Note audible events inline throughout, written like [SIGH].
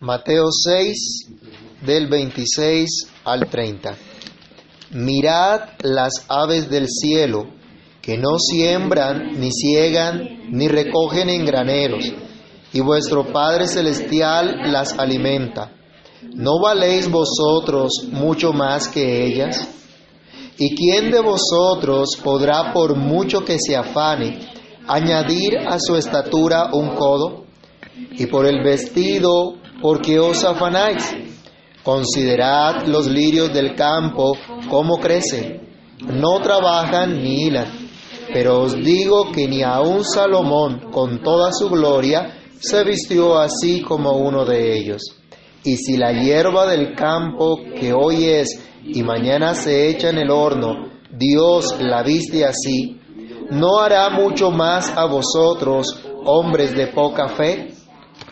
Mateo 6, del 26 al 30. Mirad las aves del cielo, que no siembran, ni ciegan, ni recogen en graneros, y vuestro Padre Celestial las alimenta. ¿No valéis vosotros mucho más que ellas? ¿Y quién de vosotros podrá, por mucho que se afane, añadir a su estatura un codo? Y por el vestido ¿por qué os afanáis? Considerad los lirios del campo, cómo crecen. No trabajan ni hilan. Pero os digo que ni aun Salomón, con toda su gloria, se vistió así como uno de ellos. Y si la hierba del campo que hoy es y mañana se echa en el horno, Dios la viste así, ¿no hará mucho más a vosotros, hombres de poca fe?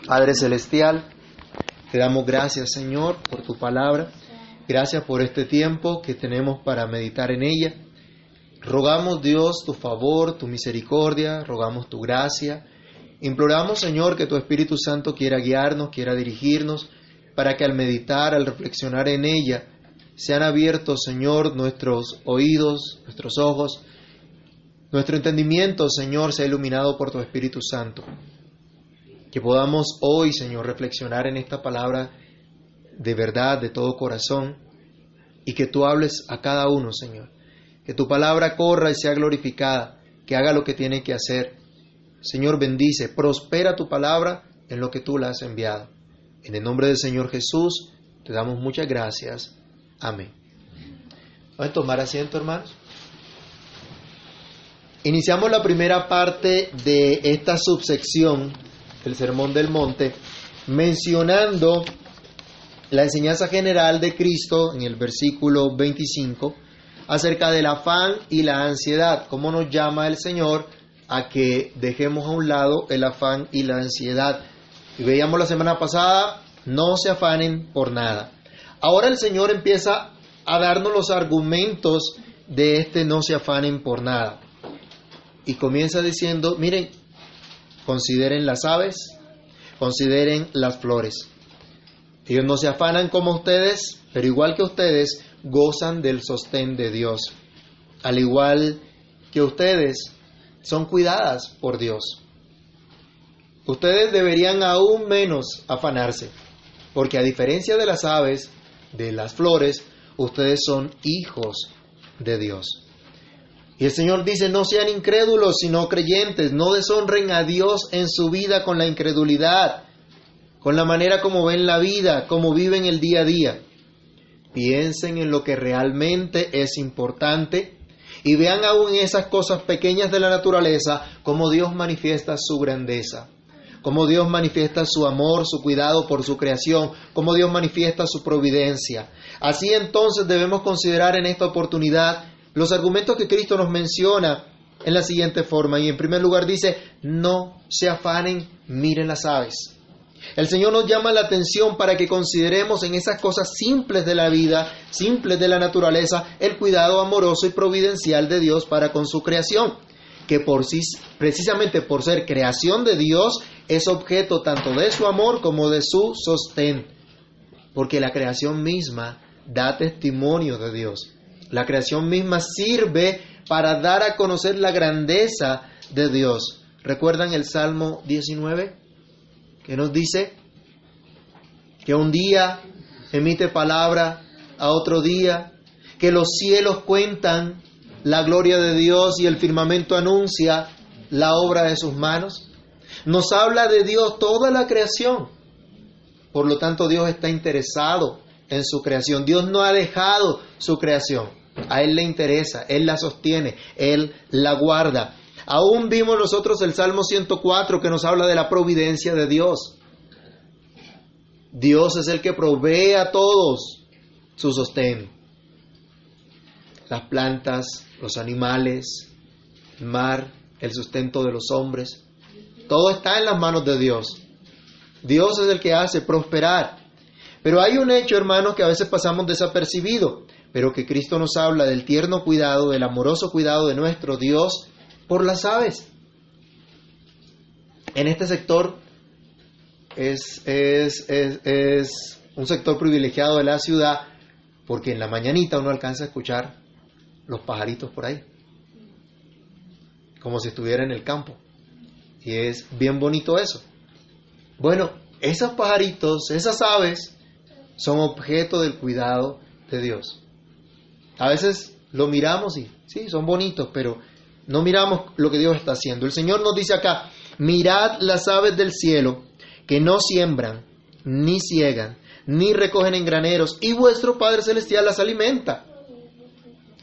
Padre Celestial, te damos gracias, Señor, por tu palabra. Gracias por este tiempo que tenemos para meditar en ella. Rogamos, Dios, tu favor, tu misericordia, rogamos tu gracia. Imploramos, Señor, que tu Espíritu Santo quiera guiarnos, quiera dirigirnos, para que al meditar, al reflexionar en ella, sean abiertos, Señor, nuestros oídos, nuestros ojos, nuestro entendimiento, Señor, sea iluminado por tu Espíritu Santo. Que podamos hoy, Señor, reflexionar en esta palabra de verdad, de todo corazón, y que tú hables a cada uno, Señor. Que tu palabra corra y sea glorificada, que haga lo que tiene que hacer. Señor, bendice, prospera tu palabra en lo que tú la has enviado. En el nombre del Señor Jesús, te damos muchas gracias. Amén. Vamos a tomar asiento, hermanos. Iniciamos la primera parte de esta subsección el Sermón del Monte, mencionando la enseñanza general de Cristo en el versículo 25 acerca del afán y la ansiedad, cómo nos llama el Señor a que dejemos a un lado el afán y la ansiedad. Y veíamos la semana pasada, no se afanen por nada. Ahora el Señor empieza a darnos los argumentos de este no se afanen por nada. Y comienza diciendo, miren, Consideren las aves, consideren las flores. Ellos no se afanan como ustedes, pero igual que ustedes, gozan del sostén de Dios. Al igual que ustedes, son cuidadas por Dios. Ustedes deberían aún menos afanarse, porque a diferencia de las aves, de las flores, ustedes son hijos de Dios. Y el Señor dice, no sean incrédulos, sino creyentes, no deshonren a Dios en su vida con la incredulidad, con la manera como ven la vida, como viven el día a día. Piensen en lo que realmente es importante y vean aún esas cosas pequeñas de la naturaleza como Dios manifiesta su grandeza, como Dios manifiesta su amor, su cuidado por su creación, como Dios manifiesta su providencia. Así entonces debemos considerar en esta oportunidad los argumentos que Cristo nos menciona en la siguiente forma. Y en primer lugar dice, no se afanen, miren las aves. El Señor nos llama la atención para que consideremos en esas cosas simples de la vida, simples de la naturaleza, el cuidado amoroso y providencial de Dios para con su creación, que por sí, precisamente por ser creación de Dios, es objeto tanto de su amor como de su sostén, porque la creación misma da testimonio de Dios. La creación misma sirve para dar a conocer la grandeza de Dios. ¿Recuerdan el Salmo 19? Que nos dice que un día emite palabra a otro día, que los cielos cuentan la gloria de Dios y el firmamento anuncia la obra de sus manos. Nos habla de Dios toda la creación. Por lo tanto, Dios está interesado en su creación. Dios no ha dejado su creación. A Él le interesa, Él la sostiene, Él la guarda. Aún vimos nosotros el Salmo 104 que nos habla de la providencia de Dios. Dios es el que provee a todos su sostén. Las plantas, los animales, el mar, el sustento de los hombres. Todo está en las manos de Dios. Dios es el que hace prosperar. Pero hay un hecho, hermanos, que a veces pasamos desapercibido pero que Cristo nos habla del tierno cuidado, del amoroso cuidado de nuestro Dios por las aves. En este sector es, un sector privilegiado de la ciudad porque en la mañanita uno alcanza a escuchar los pajaritos por ahí, como si estuviera en el campo. Y es bien bonito eso. Bueno, esos pajaritos, esas aves, son objeto del cuidado de Dios. A veces lo miramos y sí, son bonitos, pero no miramos lo que Dios está haciendo. El Señor nos dice acá, mirad las aves del cielo, que no siembran, ni ciegan, ni recogen en graneros, y vuestro Padre Celestial las alimenta.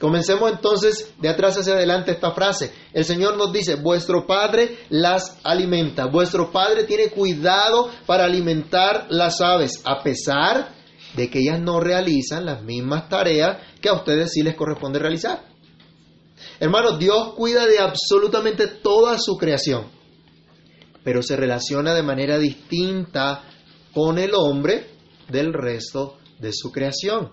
Comencemos entonces de atrás hacia adelante esta frase. El Señor nos dice, vuestro Padre las alimenta. Vuestro Padre tiene cuidado para alimentar las aves, a pesar de que ellas no realizan las mismas tareas que a ustedes sí les corresponde realizar. Hermanos, Dios cuida de absolutamente toda su creación, pero se relaciona de manera distinta con el hombre del resto de su creación.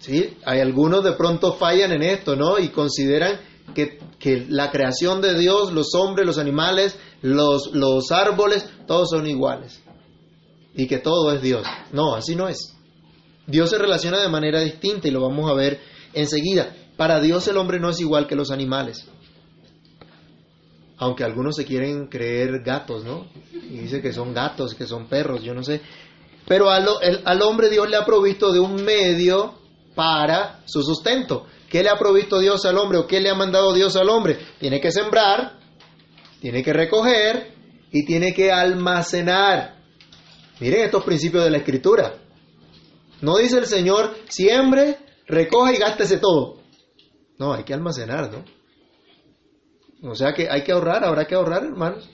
¿Sí? Hay algunos de pronto fallan en esto, ¿no? Y consideran que, que la creación de Dios, los hombres, los animales, los, los árboles, todos son iguales. Y que todo es Dios. No, así no es. Dios se relaciona de manera distinta y lo vamos a ver enseguida. Para Dios el hombre no es igual que los animales. Aunque algunos se quieren creer gatos, ¿no? Y dice que son gatos, que son perros, yo no sé. Pero al, al hombre Dios le ha provisto de un medio para su sustento. ¿Qué le ha provisto Dios al hombre o qué le ha mandado Dios al hombre? Tiene que sembrar, tiene que recoger y tiene que almacenar. Miren estos principios de la escritura. No dice el Señor, siembre, recoja y gástese todo. No, hay que almacenar, ¿no? O sea que hay que ahorrar, habrá que ahorrar, hermanos.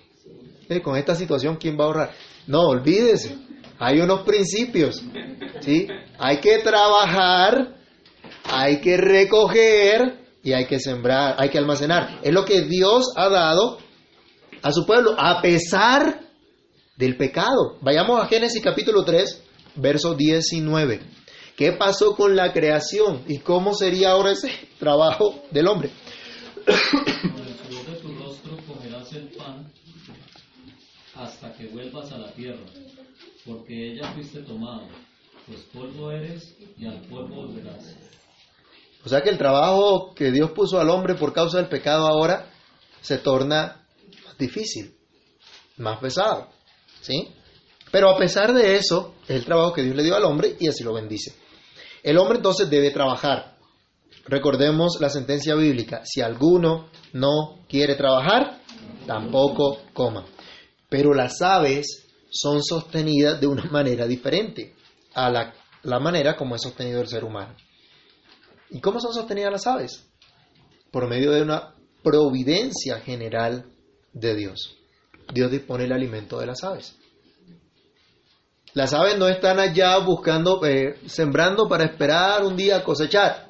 Con esta situación, ¿quién va a ahorrar? No, olvídese. Hay unos principios, ¿sí? Hay que trabajar, hay que recoger y hay que sembrar, hay que almacenar. Es lo que Dios ha dado a su pueblo, a pesar del pecado. Vayamos a Génesis capítulo 3, verso 19. ¿Qué pasó con la creación y cómo sería ahora ese trabajo del hombre? de tu rostro comerás el pan hasta que vuelvas a la tierra, porque ella fuiste tomado, pues polvo eres y al polvo volverás. O sea que el trabajo que Dios puso al hombre por causa del pecado ahora se torna más difícil, más pesado, ¿sí? Pero a pesar de eso, es el trabajo que Dios le dio al hombre y así lo bendice. El hombre entonces debe trabajar. Recordemos la sentencia bíblica, si alguno no quiere trabajar, tampoco coma. Pero las aves son sostenidas de una [LAUGHS] manera diferente a la, la manera como es sostenido el ser humano. ¿Y cómo son sostenidas las aves? Por medio de una providencia general de Dios. Dios dispone el alimento de las aves. Las aves no están allá buscando, eh, sembrando para esperar un día cosechar.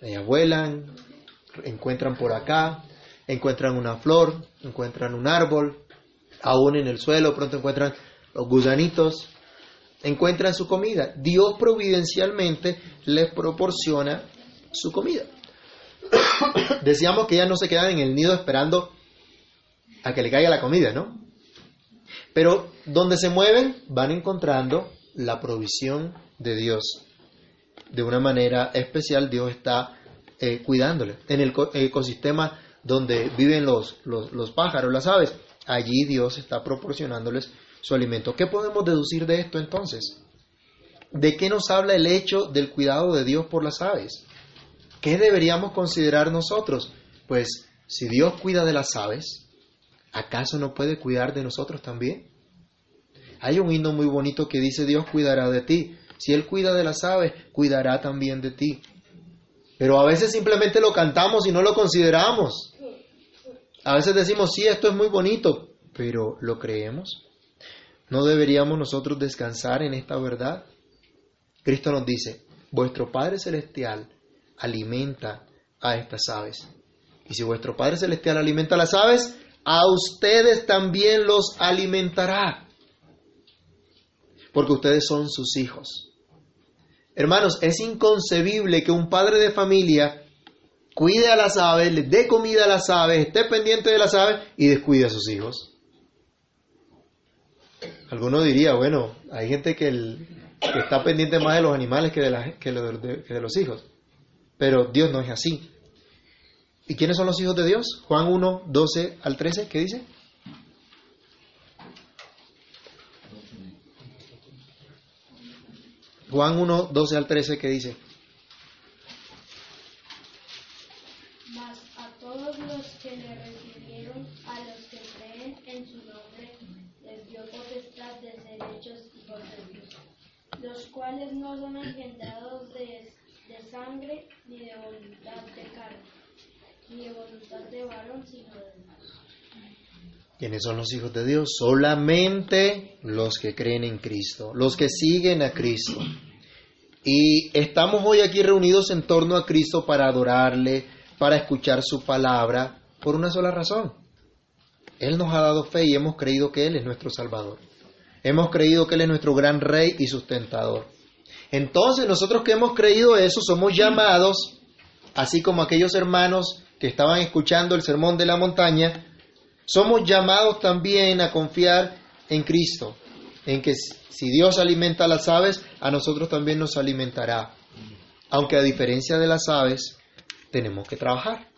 Ellas vuelan, encuentran por acá, encuentran una flor, encuentran un árbol, aún en el suelo pronto encuentran los gusanitos, encuentran su comida. Dios providencialmente les proporciona su comida. [COUGHS] Decíamos que ellas no se quedan en el nido esperando a que le caiga la comida, ¿no? Pero donde se mueven van encontrando la provisión de Dios. De una manera especial Dios está eh, cuidándole. En el ecosistema donde viven los, los, los pájaros, las aves, allí Dios está proporcionándoles su alimento. ¿Qué podemos deducir de esto entonces? ¿De qué nos habla el hecho del cuidado de Dios por las aves? ¿Qué deberíamos considerar nosotros? Pues si Dios cuida de las aves, ¿acaso no puede cuidar de nosotros también? Hay un himno muy bonito que dice Dios cuidará de ti. Si Él cuida de las aves, cuidará también de ti. Pero a veces simplemente lo cantamos y no lo consideramos. A veces decimos, sí, esto es muy bonito, pero ¿lo creemos? ¿No deberíamos nosotros descansar en esta verdad? Cristo nos dice, vuestro Padre Celestial alimenta a estas aves. Y si vuestro Padre Celestial alimenta a las aves, a ustedes también los alimentará. Porque ustedes son sus hijos. Hermanos, es inconcebible que un padre de familia cuide a las aves, les dé comida a las aves, esté pendiente de las aves y descuide a sus hijos. Alguno diría, bueno, hay gente que, está pendiente más de los animales que de- que de los hijos. Pero Dios no es así. ¿Y quiénes son los hijos de Dios? Juan 1, 12 al 13, ¿qué dice? Juan 1, 12 al 13, ¿qué dice? Mas a todos los que le recibieron, a los que creen en su nombre, les dio potestad de ser hechos hijos de Dios, los cuales no son engendrados de, de sangre, ni de voluntad de carne, ni de voluntad de varón, de. ¿Quiénes son los hijos de Dios? Solamente los que creen en Cristo, los que siguen a Cristo. Y estamos hoy aquí reunidos en torno a Cristo para adorarle, para escuchar su palabra, por una sola razón. Él nos ha dado fe y hemos creído que Él es nuestro Salvador. Hemos creído que Él es nuestro gran Rey y sustentador. Entonces nosotros que hemos creído eso somos llamados, así como aquellos hermanos que estaban escuchando el sermón de la montaña, somos llamados también a confiar en Cristo, en que si Dios alimenta a las aves, a nosotros también nos alimentará. Aunque a diferencia de las aves, tenemos que trabajar.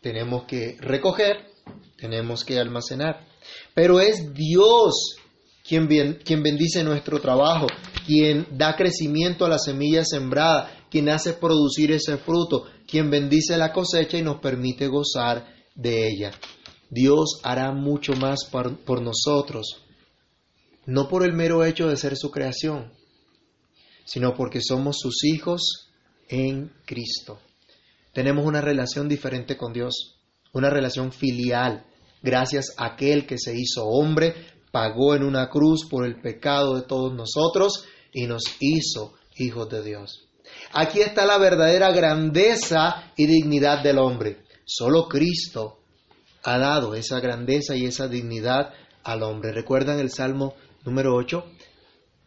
Tenemos que recoger, tenemos que almacenar. Pero es Dios quien, quien bendice nuestro trabajo, quien da crecimiento a la semilla sembrada, quien hace producir ese fruto, quien bendice la cosecha y nos permite gozar de ella. Dios hará mucho más por, por nosotros, no por el mero hecho de ser su creación, sino porque somos sus hijos en Cristo. Tenemos una relación diferente con Dios, una relación filial, gracias a aquel que se hizo hombre, pagó en una cruz por el pecado de todos nosotros y nos hizo hijos de Dios. Aquí está la verdadera grandeza y dignidad del hombre. Solo Cristo ha dado esa grandeza y esa dignidad al hombre. ¿Recuerdan el Salmo número 8?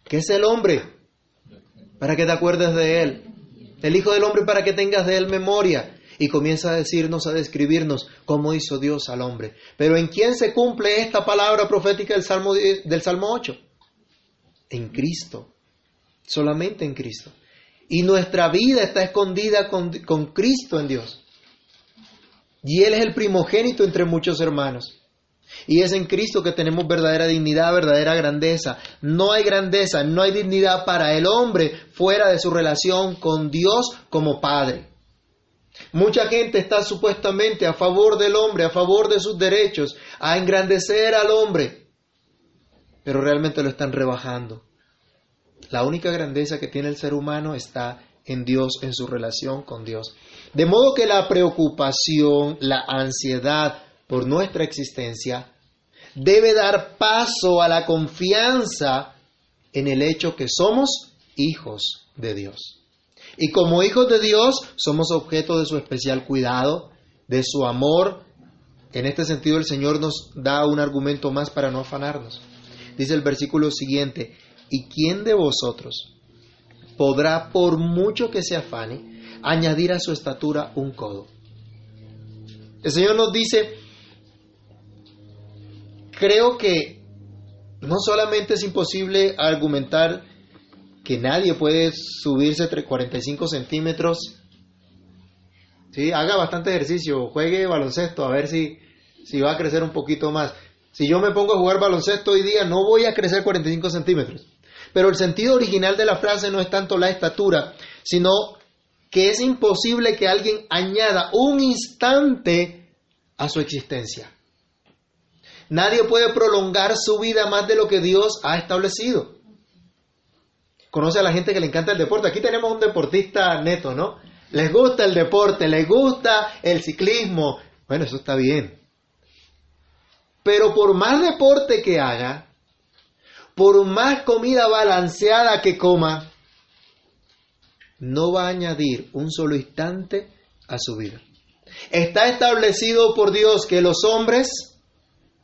¿Qué es el hombre? Para que te acuerdes de él. El Hijo del Hombre para que tengas de él memoria. Y comienza a decirnos, a describirnos cómo hizo Dios al hombre. Pero ¿en quién se cumple esta palabra profética del Salmo, del Salmo 8? En Cristo. Solamente en Cristo. Y nuestra vida está escondida con, con Cristo en Dios. Y Él es el primogénito entre muchos hermanos. Y es en Cristo que tenemos verdadera dignidad, verdadera grandeza. No hay grandeza, no hay dignidad para el hombre fuera de su relación con Dios como Padre. Mucha gente está supuestamente a favor del hombre, a favor de sus derechos, a engrandecer al hombre, pero realmente lo están rebajando. La única grandeza que tiene el ser humano está en Dios, en su relación con Dios. De modo que la preocupación, la ansiedad por nuestra existencia debe dar paso a la confianza en el hecho que somos hijos de Dios. Y como hijos de Dios somos objeto de su especial cuidado, de su amor. En este sentido el Señor nos da un argumento más para no afanarnos. Dice el versículo siguiente, ¿y quién de vosotros podrá, por mucho que se afane, añadir a su estatura un codo? El Señor nos dice, creo que no solamente es imposible argumentar que nadie puede subirse entre 45 centímetros, ¿sí? haga bastante ejercicio, juegue baloncesto, a ver si, si va a crecer un poquito más. Si yo me pongo a jugar baloncesto hoy día, no voy a crecer 45 centímetros. Pero el sentido original de la frase no es tanto la estatura, sino que es imposible que alguien añada un instante a su existencia. Nadie puede prolongar su vida más de lo que Dios ha establecido. Conoce a la gente que le encanta el deporte. Aquí tenemos un deportista neto, ¿no? Les gusta el deporte, les gusta el ciclismo. Bueno, eso está bien. Pero por más deporte que haga, por más comida balanceada que coma, no va a añadir un solo instante a su vida. Está establecido por Dios que los hombres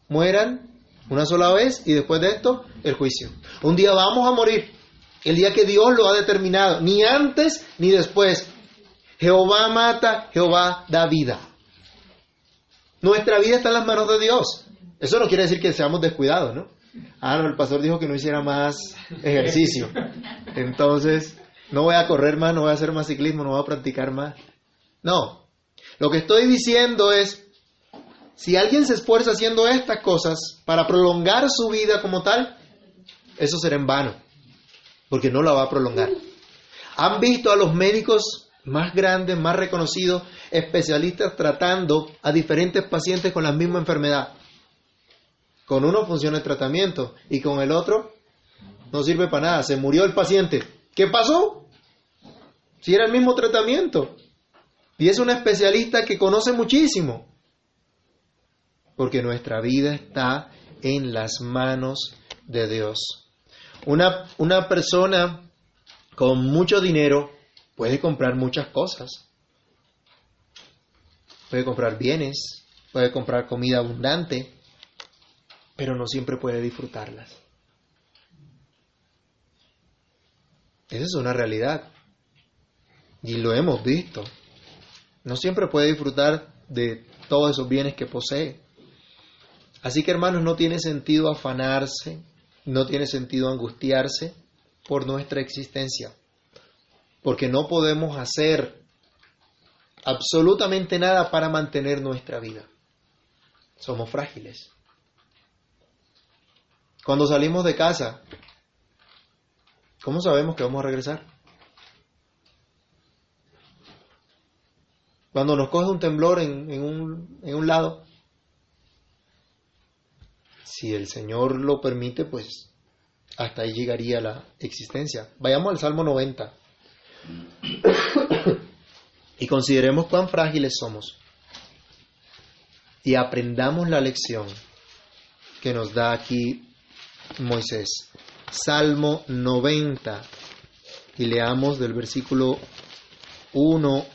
mueran una sola vez y después de esto el juicio. Un día vamos a morir, el día que Dios lo ha determinado, ni antes ni después. Jehová mata, Jehová da vida. Nuestra vida está en las manos de Dios. Eso no quiere decir que seamos descuidados, ¿no? Ah, no, el pastor dijo que no hiciera más ejercicio. Entonces, no voy a correr más, no voy a hacer más ciclismo, no voy a practicar más. No. Lo que estoy diciendo es, si alguien se esfuerza haciendo estas cosas para prolongar su vida como tal, eso será en vano, porque no la va a prolongar. ¿Han visto a los médicos más grandes, más reconocidos, especialistas tratando a diferentes pacientes con la misma enfermedad? Con uno funciona el tratamiento y con el otro no sirve para nada. Se murió el paciente. ¿Qué pasó? Si era el mismo tratamiento. Y es un especialista que conoce muchísimo. Porque nuestra vida está en las manos de Dios. Una, una persona con mucho dinero puede comprar muchas cosas. Puede comprar bienes, puede comprar comida abundante, pero no siempre puede disfrutarlas. Esa es una realidad. Y lo hemos visto. No siempre puede disfrutar de todos esos bienes que posee. Así que hermanos, no tiene sentido afanarse, no tiene sentido angustiarse por nuestra existencia. Porque no podemos hacer absolutamente nada para mantener nuestra vida. Somos frágiles. Cuando salimos de casa, ¿cómo sabemos que vamos a regresar? Cuando nos coge un temblor en, un, en un lado, si el Señor lo permite, pues hasta ahí llegaría la existencia. Vayamos al Salmo 90 y consideremos cuán frágiles somos y aprendamos la lección que nos da aquí Moisés. Salmo 90. Y leamos del versículo 1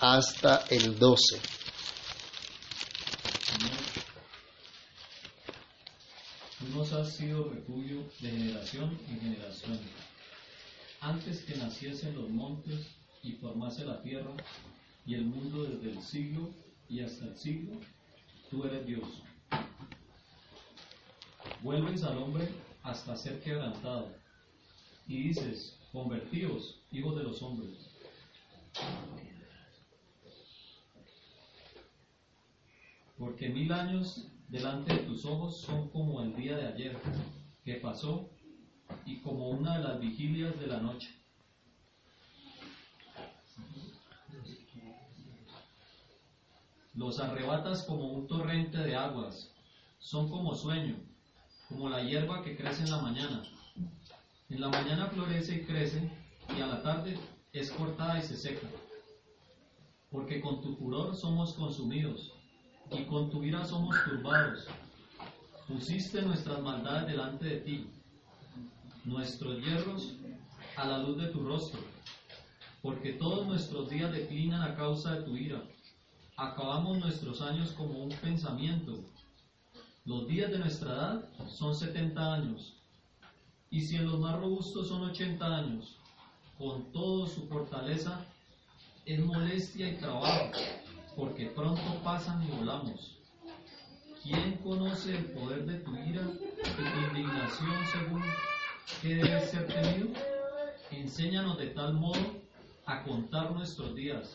hasta el 12. Tú nos has sido refugio de generación en generación. Antes que naciesen los montes y formase la tierra y el mundo desde el siglo y hasta el siglo, tú eres Dios vuelves al hombre hasta ser quebrantado. Y dices, convertíos, hijos de los hombres. Porque mil años delante de tus ojos son como el día de ayer, que pasó, y como una de las vigilias de la noche. Los arrebatas como un torrente de aguas, son como sueño, como la hierba que crece en la mañana. En la mañana florece y crece, y a la tarde es cortada y se seca. Porque con tu furor somos consumidos, y con tu ira somos turbados. Pusiste nuestras maldades delante de ti, nuestros hierros a la luz de tu rostro, porque todos nuestros días declinan a causa de tu ira. Acabamos nuestros años como un pensamiento, los días de nuestra edad son 70 años, y si en los más robustos son 80 años, con todo su fortaleza es molestia y trabajo, porque pronto pasan y volamos. ¿Quién conoce el poder de tu ira y tu indignación según que debe ser tenido? Enséñanos de tal modo a contar nuestros días,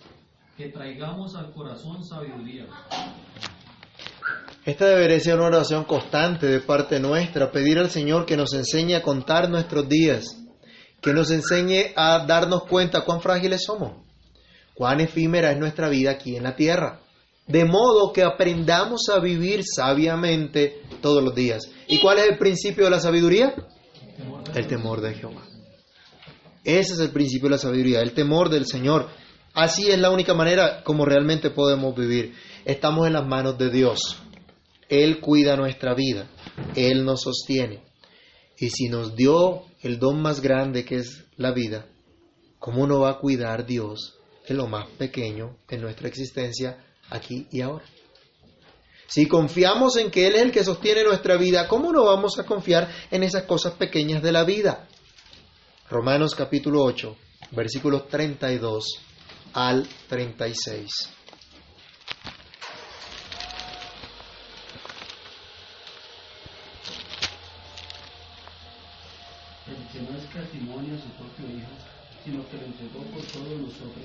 que traigamos al corazón sabiduría. Esta debería ser una oración constante de parte nuestra, pedir al Señor que nos enseñe a contar nuestros días, que nos enseñe a darnos cuenta cuán frágiles somos, cuán efímera es nuestra vida aquí en la tierra, de modo que aprendamos a vivir sabiamente todos los días. ¿Y cuál es el principio de la sabiduría? El temor de Jehová. Ese es el principio de la sabiduría, el temor del Señor. Así es la única manera como realmente podemos vivir. Estamos en las manos de Dios. Él cuida nuestra vida, Él nos sostiene. Y si nos dio el don más grande que es la vida, ¿cómo no va a cuidar Dios de lo más pequeño en nuestra existencia aquí y ahora? Si confiamos en que Él es el que sostiene nuestra vida, ¿cómo no vamos a confiar en esas cosas pequeñas de la vida? Romanos capítulo 8, versículos 32 al 36. el escatimó a su propio Hijo, sino que lo entregó por todos nosotros,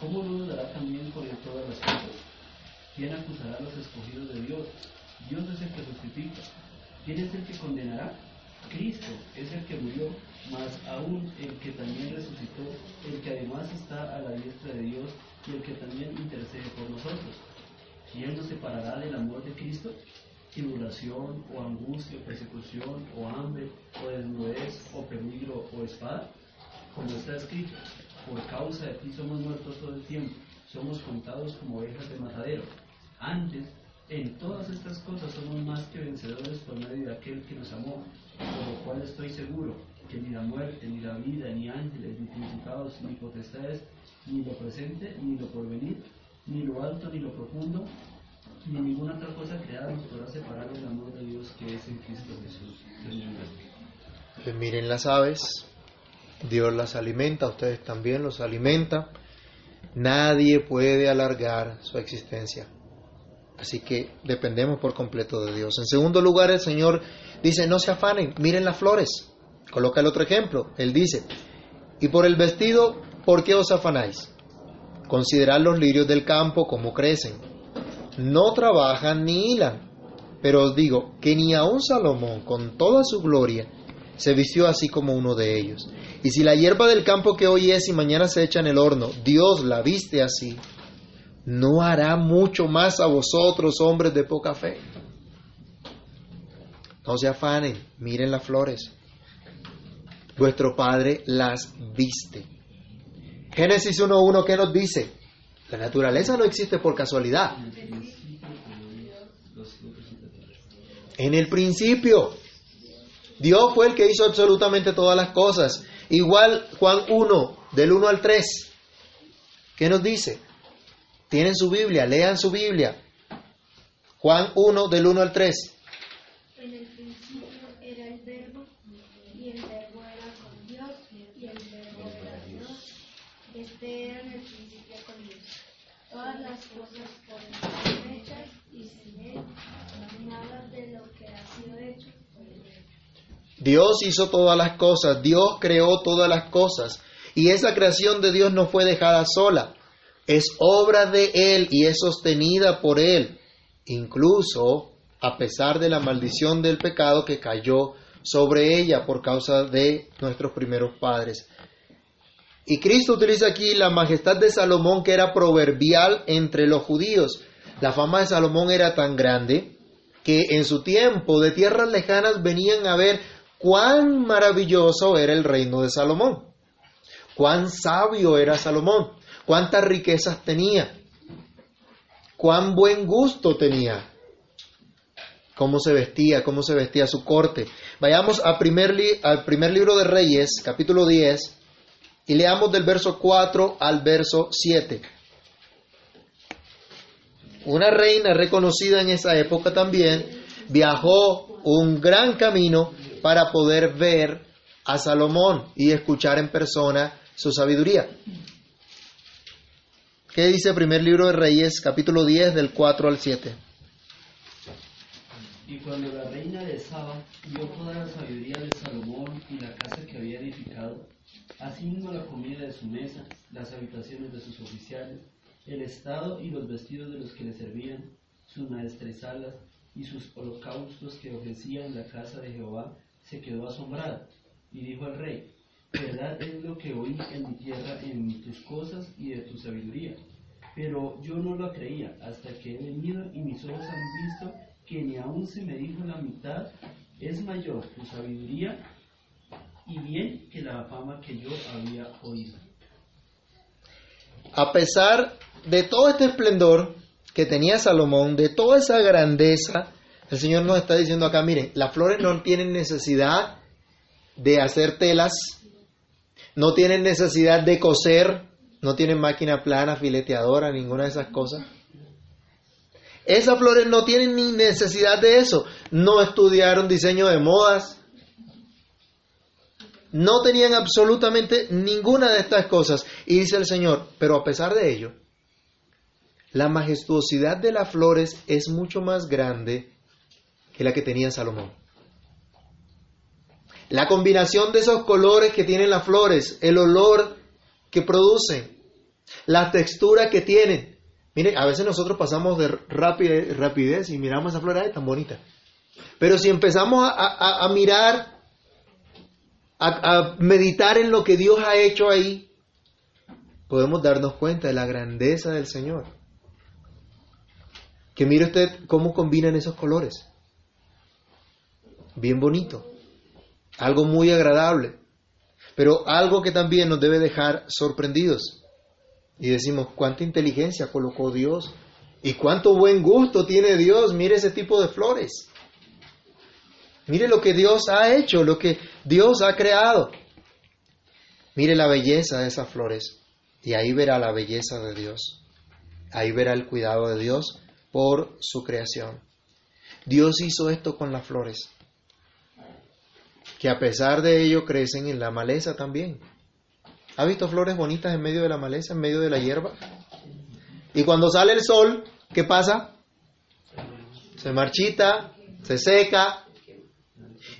¿cómo no nos dará también con él todas las cosas? ¿Quién acusará a los escogidos de Dios? Dios es el que justifica. ¿Quién es el que condenará? Cristo es el que murió, más aún el que también resucitó, el que además está a la diestra de Dios y el que también intercede por nosotros. ¿Quién nos separará del amor de Cristo? Tribulación o angustia persecución o hambre o desnudez o peligro o espada? Como está escrito, por causa de ti somos muertos todo el tiempo, somos contados como ovejas de matadero. Antes, en todas estas cosas somos más que vencedores por medio de aquel que nos amó, por lo cual estoy seguro que ni la muerte, ni la vida, ni ángeles, ni principados, ni potestades, ni lo presente, ni lo porvenir, ni lo alto, ni lo profundo, ni ninguna otra cosa creada nos podrá separar del amor de Dios que es en Cristo Jesús. Pues miren las aves, Dios las alimenta, ustedes también los alimenta. Nadie puede alargar su existencia. Así que dependemos por completo de Dios. En segundo lugar, el Señor dice, no se afanen, miren las flores. Coloca el otro ejemplo. Él dice, y por el vestido, ¿por qué os afanáis? Considerad los lirios del campo, cómo crecen no trabajan ni hilan. Pero os digo que ni aun Salomón, con toda su gloria, se vistió así como uno de ellos. Y si la hierba del campo que hoy es y mañana se echa en el horno, Dios la viste así, ¿no hará mucho más a vosotros, hombres de poca fe? No se afanen, miren las flores. Vuestro Padre las viste. Génesis 1.1, ¿qué nos dice? La naturaleza no existe por casualidad. En el principio, Dios fue el que hizo absolutamente todas las cosas. Igual Juan 1, del 1 al 3. ¿Qué nos dice? Tienen su Biblia, lean su Biblia. Juan 1, del 1 al 3. Dios hizo todas las cosas, Dios creó todas las cosas y esa creación de Dios no fue dejada sola, es obra de Él y es sostenida por Él, incluso a pesar de la maldición del pecado que cayó sobre ella por causa de nuestros primeros padres. Y Cristo utiliza aquí la majestad de Salomón que era proverbial entre los judíos. La fama de Salomón era tan grande que en su tiempo de tierras lejanas venían a ver cuán maravilloso era el reino de Salomón, cuán sabio era Salomón, cuántas riquezas tenía, cuán buen gusto tenía, cómo se vestía, cómo se vestía su corte. Vayamos al primer, al primer libro de Reyes, capítulo 10, y leamos del verso 4 al verso 7. Una reina reconocida en esa época también viajó un gran camino para poder ver a Salomón y escuchar en persona su sabiduría. ¿Qué dice el primer libro de Reyes, capítulo 10, del 4 al 7? Y cuando la reina de Saba vio toda la sabiduría de Salomón y la casa que había edificado, asimismo la comida de su mesa, las habitaciones de sus oficiales, el estado y los vestidos de los que le servían, sus maestresalas y sus holocaustos que ofrecía en la casa de Jehová, se quedó asombrada y dijo al rey, verdad es lo que oí en mi tierra en tus cosas y de tu sabiduría. Pero yo no lo creía hasta que he venido y mis ojos han visto que ni aún se me dijo la mitad, es mayor tu sabiduría y bien que la fama que yo había oído. A pesar de todo este esplendor que tenía Salomón, de toda esa grandeza, el Señor nos está diciendo acá, miren, las flores no tienen necesidad de hacer telas, no tienen necesidad de coser, no tienen máquina plana, fileteadora, ninguna de esas cosas. Esas flores no tienen ni necesidad de eso. No estudiaron diseño de modas. No tenían absolutamente ninguna de estas cosas. Y dice el Señor, pero a pesar de ello, la majestuosidad de las flores es mucho más grande que la que tenía Salomón. La combinación de esos colores que tienen las flores, el olor que producen, la textura que tienen. Mire, a veces nosotros pasamos de rapidez, y miramos esa flor, ay, tan bonita. Pero si empezamos a, mirar, a meditar en lo que Dios ha hecho ahí, podemos darnos cuenta de la grandeza del Señor. Que mire usted cómo combinan esos colores. Bien bonito. Algo muy agradable. Pero algo que también nos debe dejar sorprendidos. Y decimos, cuánta inteligencia colocó Dios. Y cuánto buen gusto tiene Dios. Mire ese tipo de flores. Mire lo que Dios ha hecho, lo que Dios ha creado. Mire la belleza de esas flores. Y ahí verá la belleza de Dios. Ahí verá el cuidado de Dios por su creación. Dios hizo esto con las flores, que a pesar de ello crecen en la maleza también. ¿Ha visto flores bonitas en medio de la maleza, en medio de la hierba? Y cuando sale el sol, ¿qué pasa? Se marchita, se seca.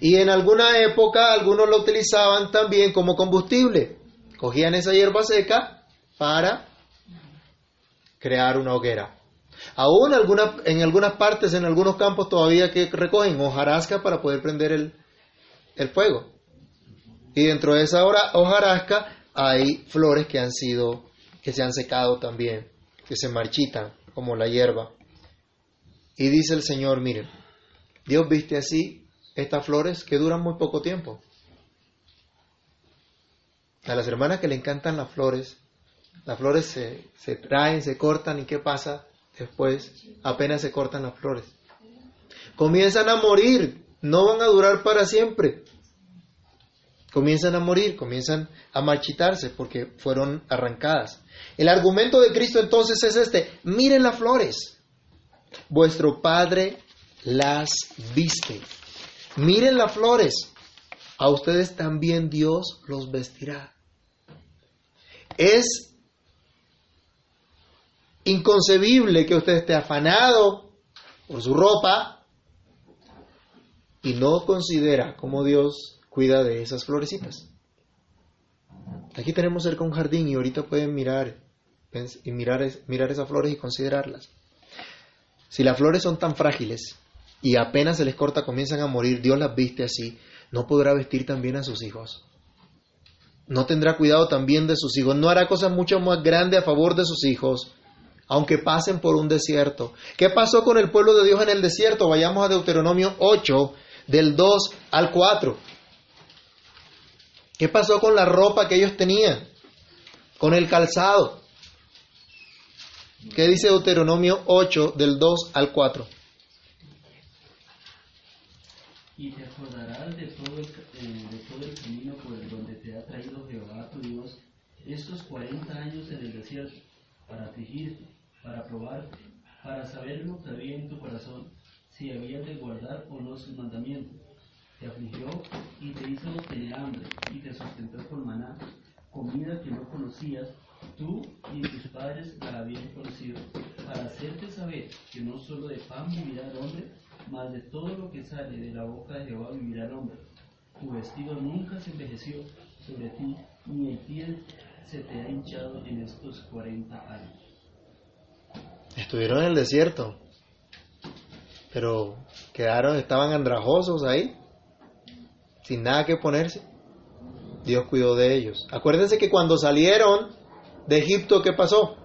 Y en alguna época algunos lo utilizaban también como combustible. Cogían esa hierba seca para crear una hoguera. Aún en algunas partes, en algunos campos todavía que recogen hojarasca para poder prender el, el fuego. Y dentro de esa hojarasca hay flores que han sido, que se han secado también, que se marchitan como la hierba. Y dice el Señor, miren, Dios viste así estas flores que duran muy poco tiempo. A las hermanas que le encantan las flores, las flores se, se traen, se cortan y ¿qué pasa? Después apenas se cortan las flores. Comienzan a morir, no van a durar para siempre. Comienzan a morir, comienzan a marchitarse porque fueron arrancadas. El argumento de Cristo entonces es este, miren las flores. Vuestro Padre las viste. Miren las flores. A ustedes también Dios los vestirá. Es inconcebible que usted esté afanado por su ropa y no considera cómo Dios cuida de esas florecitas. Aquí tenemos cerca un jardín y ahorita pueden mirar y mirar, esas flores y considerarlas. Si las flores son tan frágiles y apenas se les corta comienzan a morir, Dios las viste así, no podrá vestir también a sus hijos. No tendrá cuidado también de sus hijos, no hará cosas mucho más grandes a favor de sus hijos aunque pasen por un desierto. ¿Qué pasó con el pueblo de Dios en el desierto? Vayamos a Deuteronomio 8, del 2 al 4. ¿Qué pasó con la ropa que ellos tenían? Con el calzado. ¿Qué dice Deuteronomio 8, del 2 al 4? Y te acordarás de todo, el, eh, de todo el camino por el donde te ha traído Jehová tu Dios estos 40 años en el desierto, para afligirte para probar, para saber lo que había en tu corazón, si habías de guardar o no sus mandamientos. Te afligió y te hizo tener hambre y te sustentó con maná, comida que no conocías, tú y tus padres la habían conocido, para hacerte saber que no solo de pan vivirá el hombre, mas de todo lo que sale de la boca de Jehová vivirá el hombre. Tu vestido nunca se envejeció sobre ti, ni el pie se te ha hinchado en estos cuarenta años. Estuvieron en el desierto, pero quedaron, estaban andrajosos ahí, sin nada que ponerse. Dios cuidó de ellos. Acuérdense que cuando salieron de Egipto, ¿qué pasó?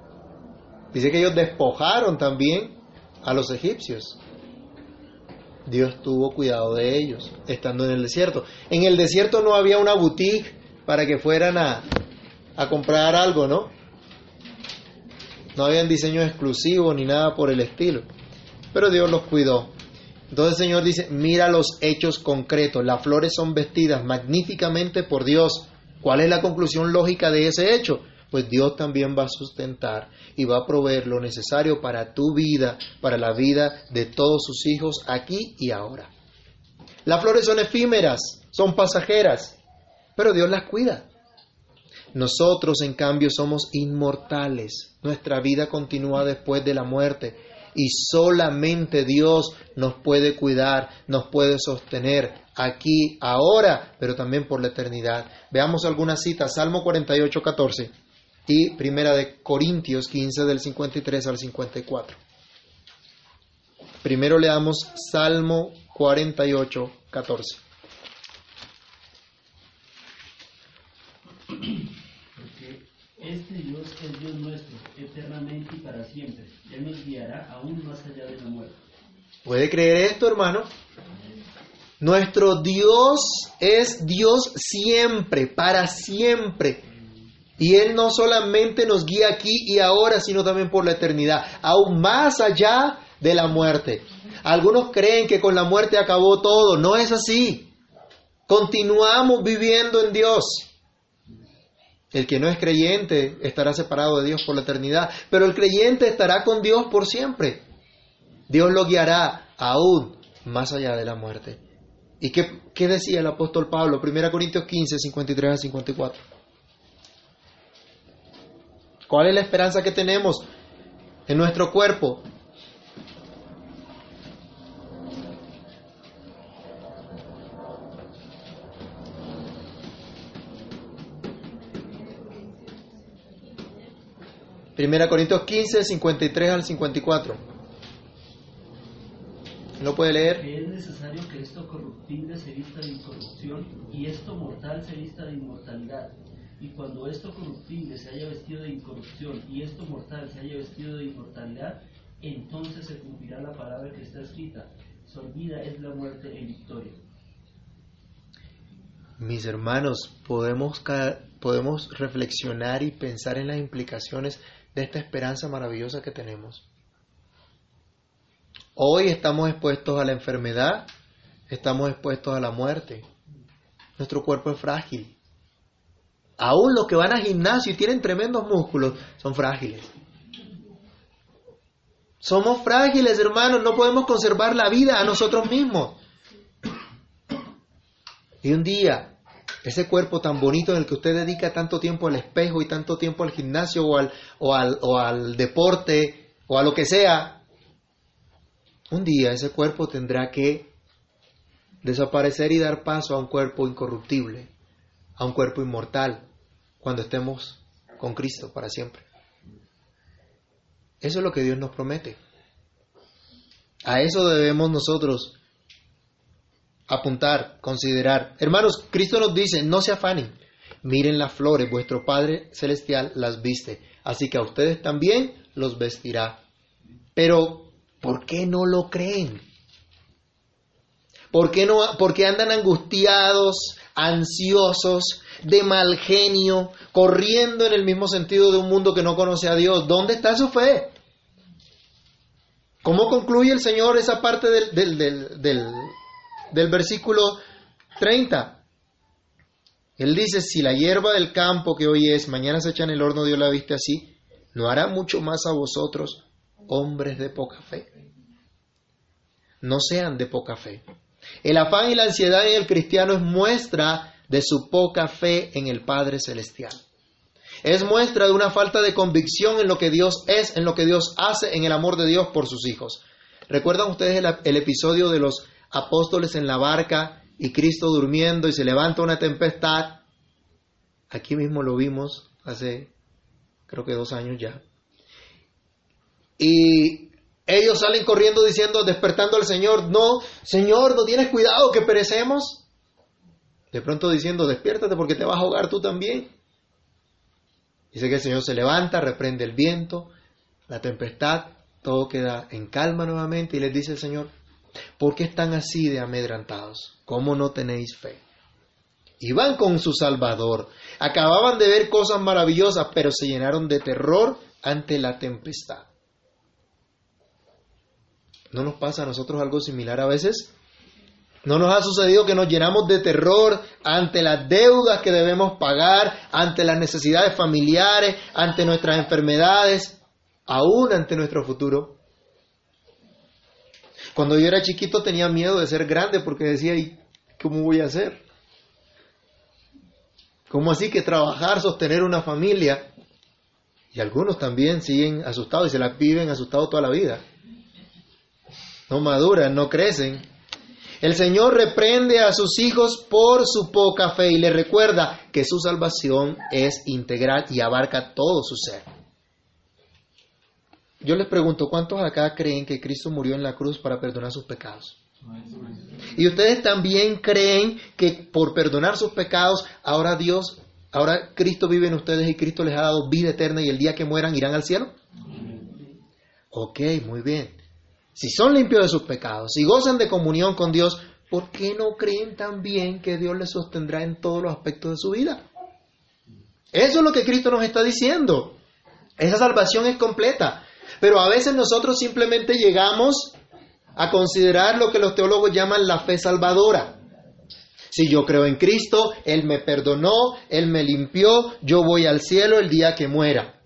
Dice que ellos despojaron también a los egipcios. Dios tuvo cuidado de ellos, estando en el desierto. En el desierto no había una boutique para que fueran a, comprar algo, ¿no? No habían diseños exclusivos ni nada por el estilo. Pero Dios los cuidó. Entonces el Señor dice, mira los hechos concretos. Las flores son vestidas magníficamente por Dios. ¿Cuál es la conclusión lógica de ese hecho? Pues Dios también va a sustentar y va a proveer lo necesario para tu vida, para la vida de todos sus hijos aquí y ahora. Las flores son efímeras, son pasajeras, pero Dios las cuida. Nosotros, en cambio, somos inmortales. Nuestra vida continúa después de la muerte y solamente Dios nos puede cuidar, nos puede sostener aquí, ahora, pero también por la eternidad. Veamos algunas citas, Salmo 48, 14 y Primera de Corintios 15 del 53 al 54. Primero leamos Salmo 48, 14. Porque este Dios es Dios nuestro, eternamente y para siempre. Él nos guiará aún más allá de la muerte. ¿Puede creer esto, hermano? Nuestro Dios es Dios siempre, para siempre. Y Él no solamente nos guía aquí y ahora, sino también por la eternidad, aún más allá de la muerte. Algunos creen que con la muerte acabó todo. No es así. Continuamos viviendo en Dios. El que no es creyente estará separado de Dios por la eternidad, pero el creyente estará con Dios por siempre. Dios lo guiará aún más allá de la muerte. ¿Y qué, qué decía el apóstol Pablo? 1 Corintios 15, 53 a 54. ¿Cuál es la esperanza que tenemos en nuestro cuerpo? Primera Corintios 15, 53 al 54. ¿Lo puede leer? Que es necesario que esto corruptible se vista de incorrupción y esto mortal se vista de inmortalidad. Y cuando esto corruptible se haya vestido de incorrupción y esto mortal se haya vestido de inmortalidad, entonces se cumplirá la palabra que está escrita. Sorbida es la muerte en victoria. Mis hermanos, podemos, podemos reflexionar y pensar en las implicaciones de esta esperanza maravillosa que tenemos. Hoy estamos expuestos a la enfermedad, estamos expuestos a la muerte. Nuestro cuerpo es frágil. Aún los que van al gimnasio y tienen tremendos músculos son frágiles. Somos frágiles, hermanos, no podemos conservar la vida a nosotros mismos. Y un día, ese cuerpo tan bonito en el que usted dedica tanto tiempo al espejo y tanto tiempo al gimnasio o al, o al, o al deporte o a lo que sea, un día ese cuerpo tendrá que desaparecer y dar paso a un cuerpo incorruptible, a un cuerpo inmortal, cuando estemos con Cristo para siempre. Eso es lo que Dios nos promete. A eso debemos nosotros apuntar, considerar. Hermanos, Cristo nos dice, no se afanen, miren las flores, vuestro Padre Celestial las viste, así que a ustedes también los vestirá. Pero, ¿por qué no lo creen? ¿Por qué, no, por qué andan angustiados, ansiosos, de mal genio, corriendo en el mismo sentido de un mundo que no conoce a Dios? ¿Dónde está su fe? ¿Cómo concluye el Señor esa parte del, del, del, del, del versículo 30? Él dice, si la hierba del campo que hoy es, mañana se echa en el horno, Dios la viste así, ¿no hará mucho más a vosotros, hombres de poca fe? No sean de poca fe. El afán y la ansiedad en el cristiano es muestra de su poca fe en el Padre Celestial. Es muestra de una falta de convicción en lo que Dios es, en lo que Dios hace, en el amor de Dios por sus hijos. ¿Recuerdan ustedes el, el episodio de los apóstoles en la barca y Cristo durmiendo y se levanta una tempestad? Aquí mismo lo vimos hace creo que dos años ya. Y ellos salen corriendo diciendo, despertando al Señor, no, Señor, no tienes cuidado que perecemos. De pronto diciendo, despiértate porque te vas a ahogar tú también. Dice que el Señor se levanta, reprende el viento, la tempestad, todo queda en calma nuevamente y les dice el Señor, ¿por qué están así de amedrantados? ¿Cómo no tenéis fe? Iban con su Salvador, acababan de ver cosas maravillosas, pero se llenaron de terror ante la tempestad. ¿No nos pasa a nosotros algo similar a veces? ¿No nos ha sucedido que nos llenamos de terror ante las deudas que debemos pagar, ante las necesidades familiares, ante nuestras enfermedades, aún ante nuestro futuro? Cuando yo era chiquito tenía miedo de ser grande porque decía, ¿y cómo voy a hacer? ¿Cómo así que trabajar, sostener una familia? Y algunos también siguen asustados y se la viven asustados toda la vida. No maduran, no crecen. El Señor reprende a sus hijos por su poca fe y les recuerda que su salvación es integral y abarca todo su ser. Yo les pregunto, ¿cuántos acá creen que Cristo murió en la cruz para perdonar sus pecados? Y ustedes también creen que por perdonar sus pecados, ahora Dios, ahora Cristo vive en ustedes y Cristo les ha dado vida eterna y el día que mueran irán al cielo. Ok, muy bien. Si son limpios de sus pecados, si gozan de comunión con Dios, ¿por qué no creen también que Dios les sostendrá en todos los aspectos de su vida? Eso es lo que Cristo nos está diciendo. Esa salvación es completa. Pero a veces nosotros simplemente llegamos a considerar lo que los teólogos llaman la fe salvadora. Si yo creo en Cristo, Él me perdonó, Él me limpió, yo voy al cielo el día que muera.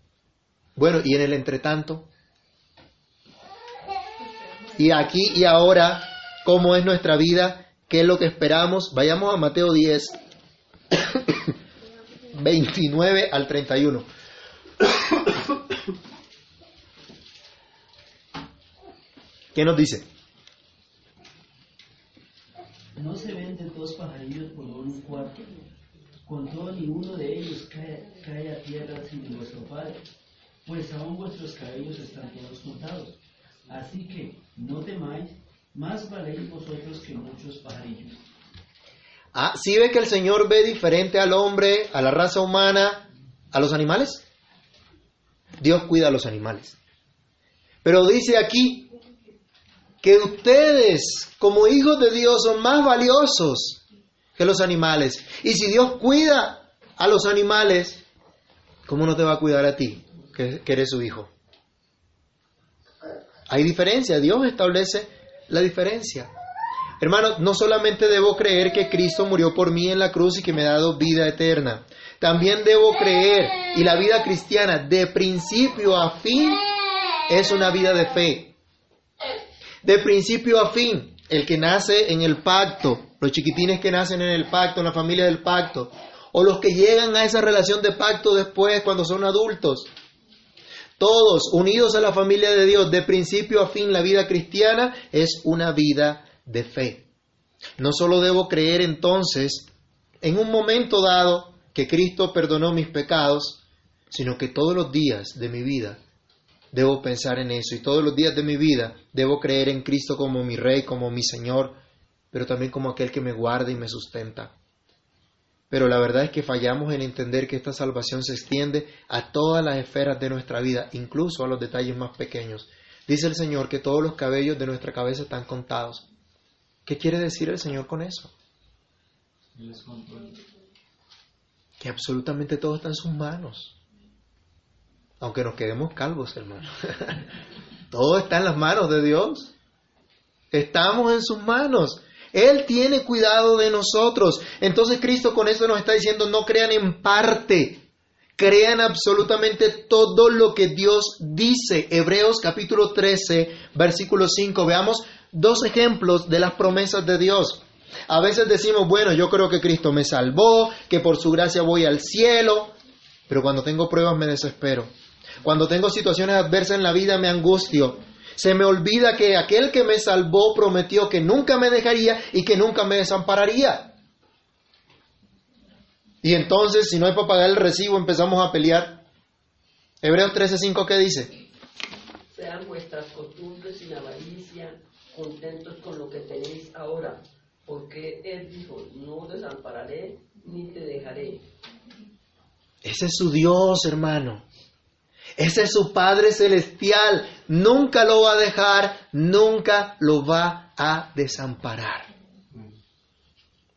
Bueno, y en el entretanto, y aquí y ahora, ¿cómo es nuestra vida? ¿Qué es lo que esperamos? Vayamos a Mateo 10, 29 [COUGHS] al 31. ¿Qué nos dice? No se venden dos pajarillos por un cuarto. Con todo ninguno de ellos cae, cae a tierra sin vuestro Padre, pues aún vuestros cabellos están todos juntados. Así que no temáis, más valéis vosotros que muchos pajarillos. Ah, ¿sí ve que el Señor ve diferente al hombre, a la raza humana, a los animales? Dios cuida a los animales. Pero dice aquí que ustedes, como hijos de Dios, son más valiosos que los animales. Y si Dios cuida a los animales, ¿cómo no te va a cuidar a ti, que, eres su hijo? Hay diferencia, Dios establece la diferencia. Hermanos, no solamente debo creer que Cristo murió por mí en la cruz y que me ha dado vida eterna, también debo creer, y la vida cristiana de principio a fin es una vida de fe. De principio a fin, el que nace en el pacto, los chiquitines que nacen en el pacto, en la familia del pacto, o los que llegan a esa relación de pacto después cuando son adultos, todos unidos a la familia de Dios, de principio a fin, la vida cristiana es una vida de fe. No solo debo creer entonces en un momento dado que Cristo perdonó mis pecados, sino que todos los días de mi vida debo pensar en eso y todos los días de mi vida debo creer en Cristo como mi Rey, como mi Señor, pero también como aquel que me guarda y me sustenta. Pero la verdad es que fallamos en entender que esta salvación se extiende a todas las esferas de nuestra vida, incluso a los detalles más pequeños. Dice el Señor que todos los cabellos de nuestra cabeza están contados. ¿Qué quiere decir el Señor con eso? Que absolutamente todo está en sus manos. Aunque nos quedemos calvos, hermano. [LAUGHS] todo está en las manos de Dios. Estamos en sus manos. Él tiene cuidado de nosotros. Entonces Cristo con eso nos está diciendo, no crean en parte, crean absolutamente todo lo que Dios dice. Hebreos capítulo 13, versículo 5. Veamos dos ejemplos de las promesas de Dios. A veces decimos, bueno, yo creo que Cristo me salvó, que por su gracia voy al cielo, pero cuando tengo pruebas me desespero. Cuando tengo situaciones adversas en la vida me angustio. Se me olvida que aquel que me salvó prometió que nunca me dejaría y que nunca me desampararía. Y entonces, si no hay para pagar el recibo, empezamos a pelear. Hebreos 13:5, ¿qué dice? Sean vuestras costumbres sin avaricia, contentos con lo que tenéis ahora, porque Él dijo, no desampararé ni te dejaré. Ese es su Dios, hermano. Ese es su Padre Celestial. Nunca lo va a dejar, nunca lo va a desamparar.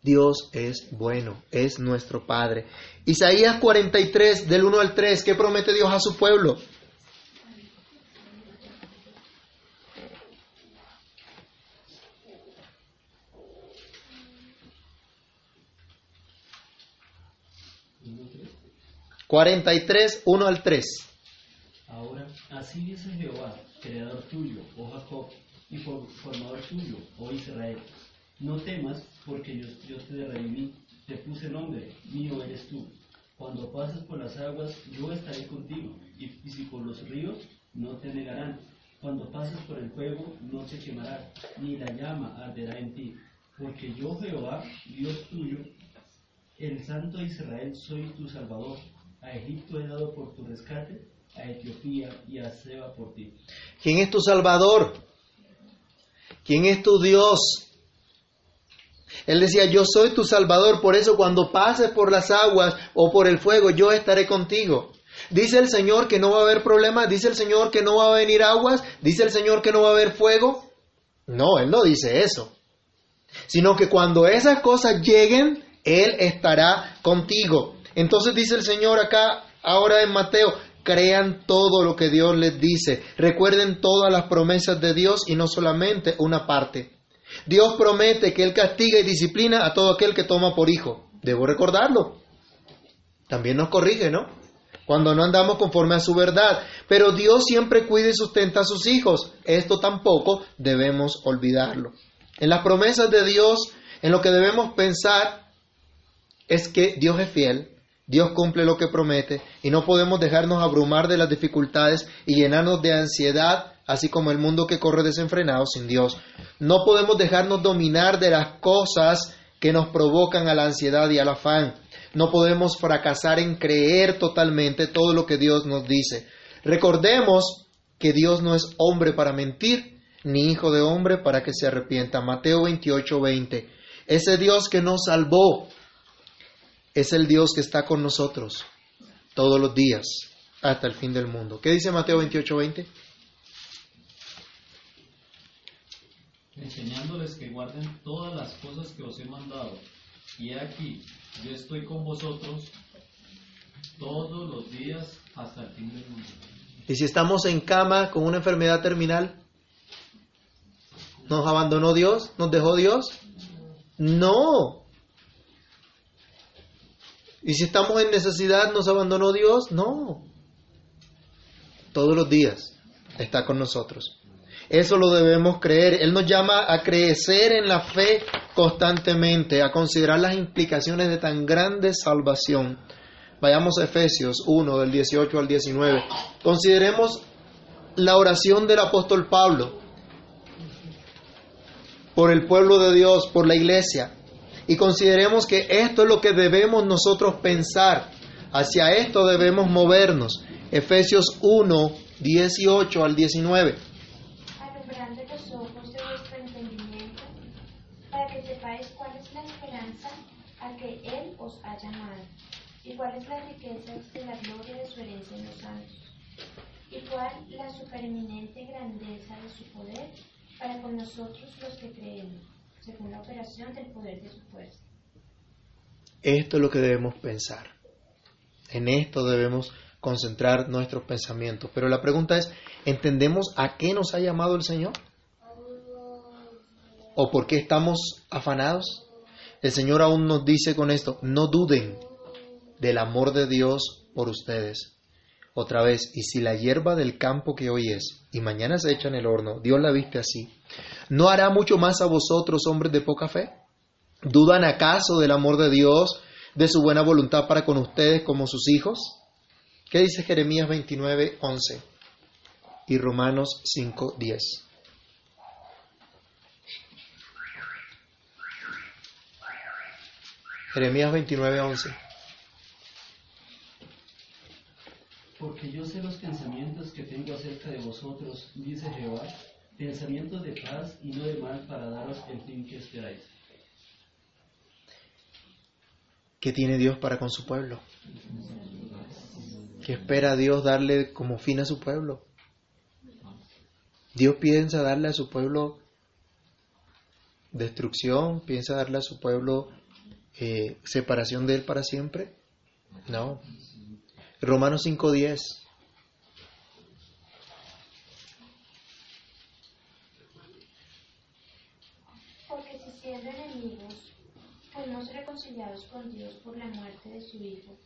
Dios es bueno, es nuestro Padre. Isaías 43, del 1 al 3, ¿qué promete Dios a su pueblo? Cuarenta y tres, uno al tres. Ahora, así dice Jehová, creador tuyo, oh Jacob, y for- formador tuyo, oh Israel. No temas, porque yo, yo te redimí, te puse nombre, mío eres tú. Cuando pases por las aguas, yo estaré contigo, y, y si por los ríos, no te negarán. Cuando pases por el fuego, no te quemará, ni la llama arderá en ti. Porque yo, Jehová, Dios tuyo, el Santo Israel, soy tu Salvador. A Egipto he dado por tu rescate, a Etiopía y a Seba por ti. ¿Quién es tu Salvador? ¿Quién es tu Dios? Él decía, yo soy tu Salvador, por eso cuando pases por las aguas o por el fuego, yo estaré contigo. Dice el Señor que no va a haber problemas, dice el Señor que no va a venir aguas, dice el Señor que no va a haber fuego. No, Él no dice eso. Sino que cuando esas cosas lleguen, Él estará contigo. Entonces dice el Señor acá, ahora en Mateo, crean todo lo que Dios les dice. Recuerden todas las promesas de Dios y no solamente una parte. Dios promete que Él castiga y disciplina a todo aquel que toma por hijo. Debo recordarlo. También nos corrige, ¿no? Cuando no andamos conforme a su verdad. Pero Dios siempre cuida y sustenta a sus hijos. Esto tampoco debemos olvidarlo. En las promesas de Dios, en lo que debemos pensar es que Dios es fiel, Dios cumple lo que promete y no podemos dejarnos abrumar de las dificultades y llenarnos de ansiedad, así como el mundo que corre desenfrenado sin Dios. No podemos dejarnos dominar de las cosas que nos provocan a la ansiedad y al afán. No podemos fracasar en creer totalmente todo lo que Dios nos dice. Recordemos que Dios no es hombre para mentir, ni hijo de hombre para que se arrepienta. Mateo 28, 20. Ese Dios que nos salvó es el Dios que está con nosotros todos los días hasta el fin del mundo. ¿Qué dice Mateo 28, 20? enseñándoles que guarden todas las cosas que os he mandado. Y aquí, yo estoy con vosotros todos los días hasta el fin del mundo. Y si estamos en cama con una enfermedad terminal, ¿nos abandonó Dios? ¿Nos dejó Dios? No. ¿Y si estamos en necesidad, nos abandonó Dios? No. Todos los días está con nosotros. Eso lo debemos creer. Él nos llama a crecer en la fe constantemente, a considerar las implicaciones de tan grande salvación. Vayamos a Efesios 1, del 18 al 19. Consideremos la oración del apóstol Pablo por el pueblo de Dios, por la iglesia. Y consideremos que esto es lo que debemos nosotros pensar. Hacia esto debemos movernos. Efesios 1, 18 al 19. alumbrando los ojos de vuestro entendimiento, para que sepáis cuál es la esperanza a que Él os ha llamado, y cuál es la riqueza de la gloria de su herencia en los santos, y cuál la supereminente grandeza de su poder para con nosotros los que creemos, según la operación del poder de su fuerza. Esto es lo que debemos pensar. En esto debemos concentrar nuestros pensamientos. Pero la pregunta es, ¿entendemos a qué nos ha llamado el Señor? ¿O por qué estamos afanados? El Señor aún nos dice con esto, no duden del amor de Dios por ustedes. Otra vez, y si la hierba del campo que hoy es y mañana se echa en el horno, Dios la viste así, ¿no hará mucho más a vosotros, hombres de poca fe? ¿Dudan acaso del amor de Dios, de su buena voluntad para con ustedes como sus hijos? ¿Qué dice Jeremías 29, 11 y Romanos 5, 10? Jeremías 29, 11. Porque yo sé los pensamientos que tengo acerca de vosotros, dice Jehová, pensamientos de paz y no de mal para daros el fin que esperáis. ¿Qué tiene Dios para con su pueblo? ¿Qué espera Dios darle como fin a su pueblo? Dios piensa darle a su pueblo destrucción, piensa darle a su pueblo eh, separación de él para siempre. No. Romanos 5.10. Porque si siendo enemigos, fuimos reconciliados con Dios por la muerte de su Hijo,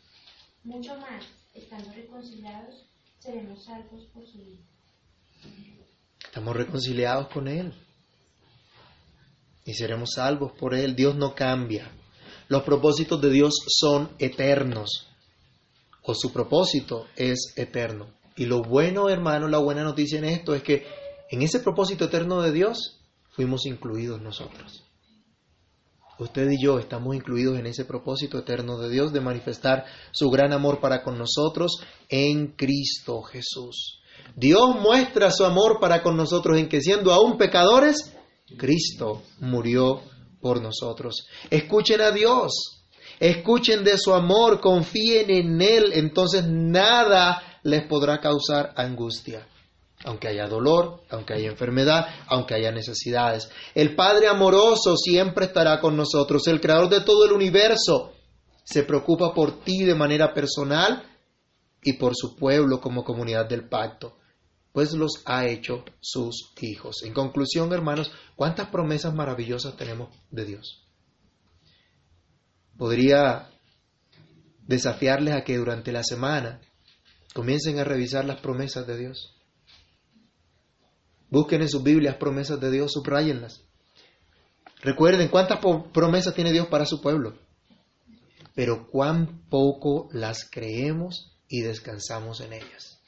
mucho más, estando reconciliados, seremos salvos por su vida. Estamos reconciliados con Él. Y seremos salvos por Él. Dios no cambia. Los propósitos de Dios son eternos. O su propósito es eterno. Y lo bueno, hermano, la buena noticia en esto es que en ese propósito eterno de Dios fuimos incluidos nosotros. Usted y yo estamos incluidos en ese propósito eterno de Dios de manifestar su gran amor para con nosotros en Cristo Jesús. Dios muestra su amor para con nosotros en que siendo aún pecadores, Cristo murió por nosotros. Escuchen a Dios, escuchen de su amor, confíen en Él, entonces nada les podrá causar angustia aunque haya dolor, aunque haya enfermedad, aunque haya necesidades. El Padre amoroso siempre estará con nosotros. El Creador de todo el universo se preocupa por ti de manera personal y por su pueblo como comunidad del pacto, pues los ha hecho sus hijos. En conclusión, hermanos, ¿cuántas promesas maravillosas tenemos de Dios? Podría desafiarles a que durante la semana comiencen a revisar las promesas de Dios Busquen en sus Biblias promesas de Dios, subrayenlas. Recuerden cuántas promesas tiene Dios para su pueblo, pero cuán poco las creemos y descansamos en ellas.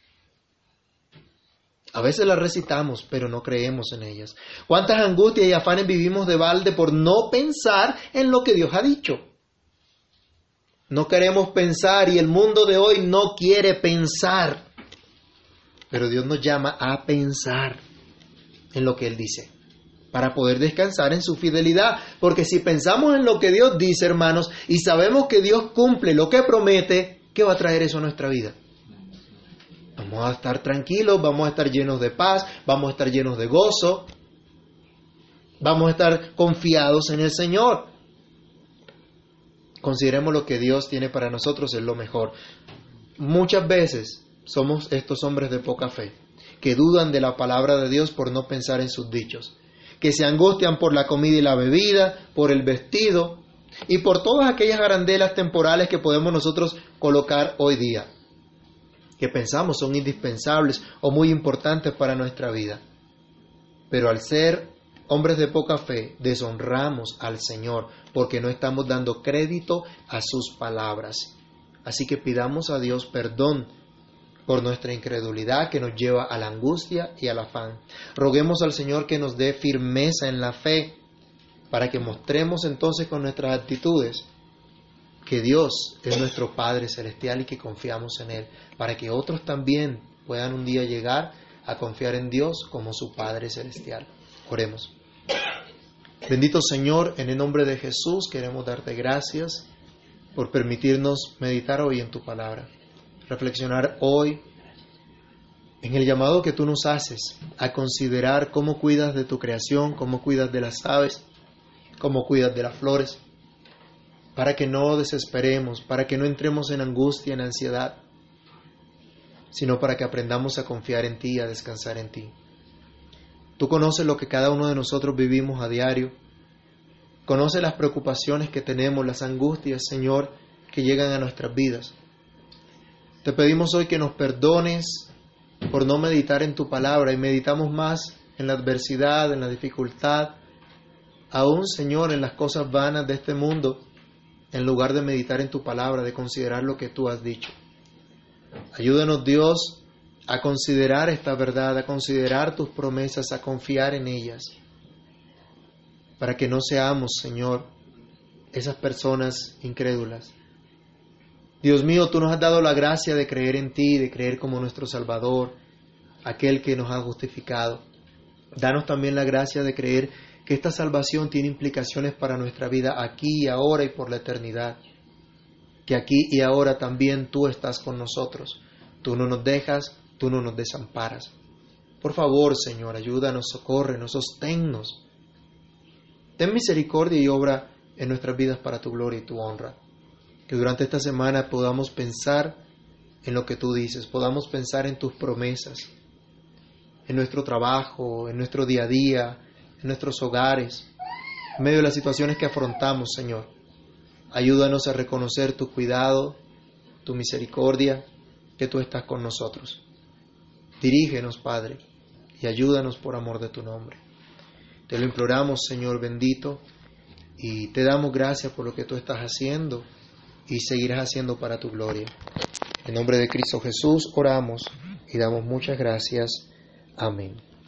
A veces las recitamos, pero no creemos en ellas. ¿Cuántas angustias y afanes vivimos de balde por no pensar en lo que Dios ha dicho? No queremos pensar y el mundo de hoy no quiere pensar, pero Dios nos llama a pensar en lo que Él dice, para poder descansar en su fidelidad. Porque si pensamos en lo que Dios dice, hermanos, y sabemos que Dios cumple lo que promete, ¿qué va a traer eso a nuestra vida? Vamos a estar tranquilos, vamos a estar llenos de paz, vamos a estar llenos de gozo, vamos a estar confiados en el Señor. Consideremos lo que Dios tiene para nosotros es lo mejor. Muchas veces somos estos hombres de poca fe que dudan de la palabra de Dios por no pensar en sus dichos, que se angustian por la comida y la bebida, por el vestido y por todas aquellas arandelas temporales que podemos nosotros colocar hoy día, que pensamos son indispensables o muy importantes para nuestra vida. Pero al ser hombres de poca fe, deshonramos al Señor porque no estamos dando crédito a sus palabras. Así que pidamos a Dios perdón por nuestra incredulidad que nos lleva a la angustia y al afán. Roguemos al Señor que nos dé firmeza en la fe para que mostremos entonces con nuestras actitudes que Dios es nuestro Padre Celestial y que confiamos en Él, para que otros también puedan un día llegar a confiar en Dios como su Padre Celestial. Oremos. Bendito Señor, en el nombre de Jesús queremos darte gracias por permitirnos meditar hoy en tu palabra reflexionar hoy en el llamado que tú nos haces a considerar cómo cuidas de tu creación, cómo cuidas de las aves, cómo cuidas de las flores, para que no desesperemos, para que no entremos en angustia, en ansiedad, sino para que aprendamos a confiar en ti, a descansar en ti. Tú conoces lo que cada uno de nosotros vivimos a diario, conoces las preocupaciones que tenemos, las angustias, Señor, que llegan a nuestras vidas. Te pedimos hoy que nos perdones por no meditar en tu palabra y meditamos más en la adversidad, en la dificultad, aún Señor en las cosas vanas de este mundo, en lugar de meditar en tu palabra, de considerar lo que tú has dicho. Ayúdanos Dios a considerar esta verdad, a considerar tus promesas, a confiar en ellas, para que no seamos, Señor, esas personas incrédulas Dios mío, tú nos has dado la gracia de creer en ti, de creer como nuestro Salvador, aquel que nos ha justificado. Danos también la gracia de creer que esta salvación tiene implicaciones para nuestra vida aquí y ahora y por la eternidad. Que aquí y ahora también tú estás con nosotros. Tú no nos dejas, tú no nos desamparas. Por favor, Señor, ayúdanos, socórrenos, sosténnos. Ten misericordia y obra en nuestras vidas para tu gloria y tu honra que durante esta semana podamos pensar en lo que tú dices, podamos pensar en tus promesas, en nuestro trabajo, en nuestro día a día, en nuestros hogares, en medio de las situaciones que afrontamos, Señor. Ayúdanos a reconocer tu cuidado, tu misericordia, que tú estás con nosotros. Dirígenos, Padre, y ayúdanos por amor de tu nombre. Te lo imploramos, Señor bendito, y te damos gracias por lo que tú estás haciendo y seguirás haciendo para tu gloria. En nombre de Cristo Jesús oramos y damos muchas gracias. Amén.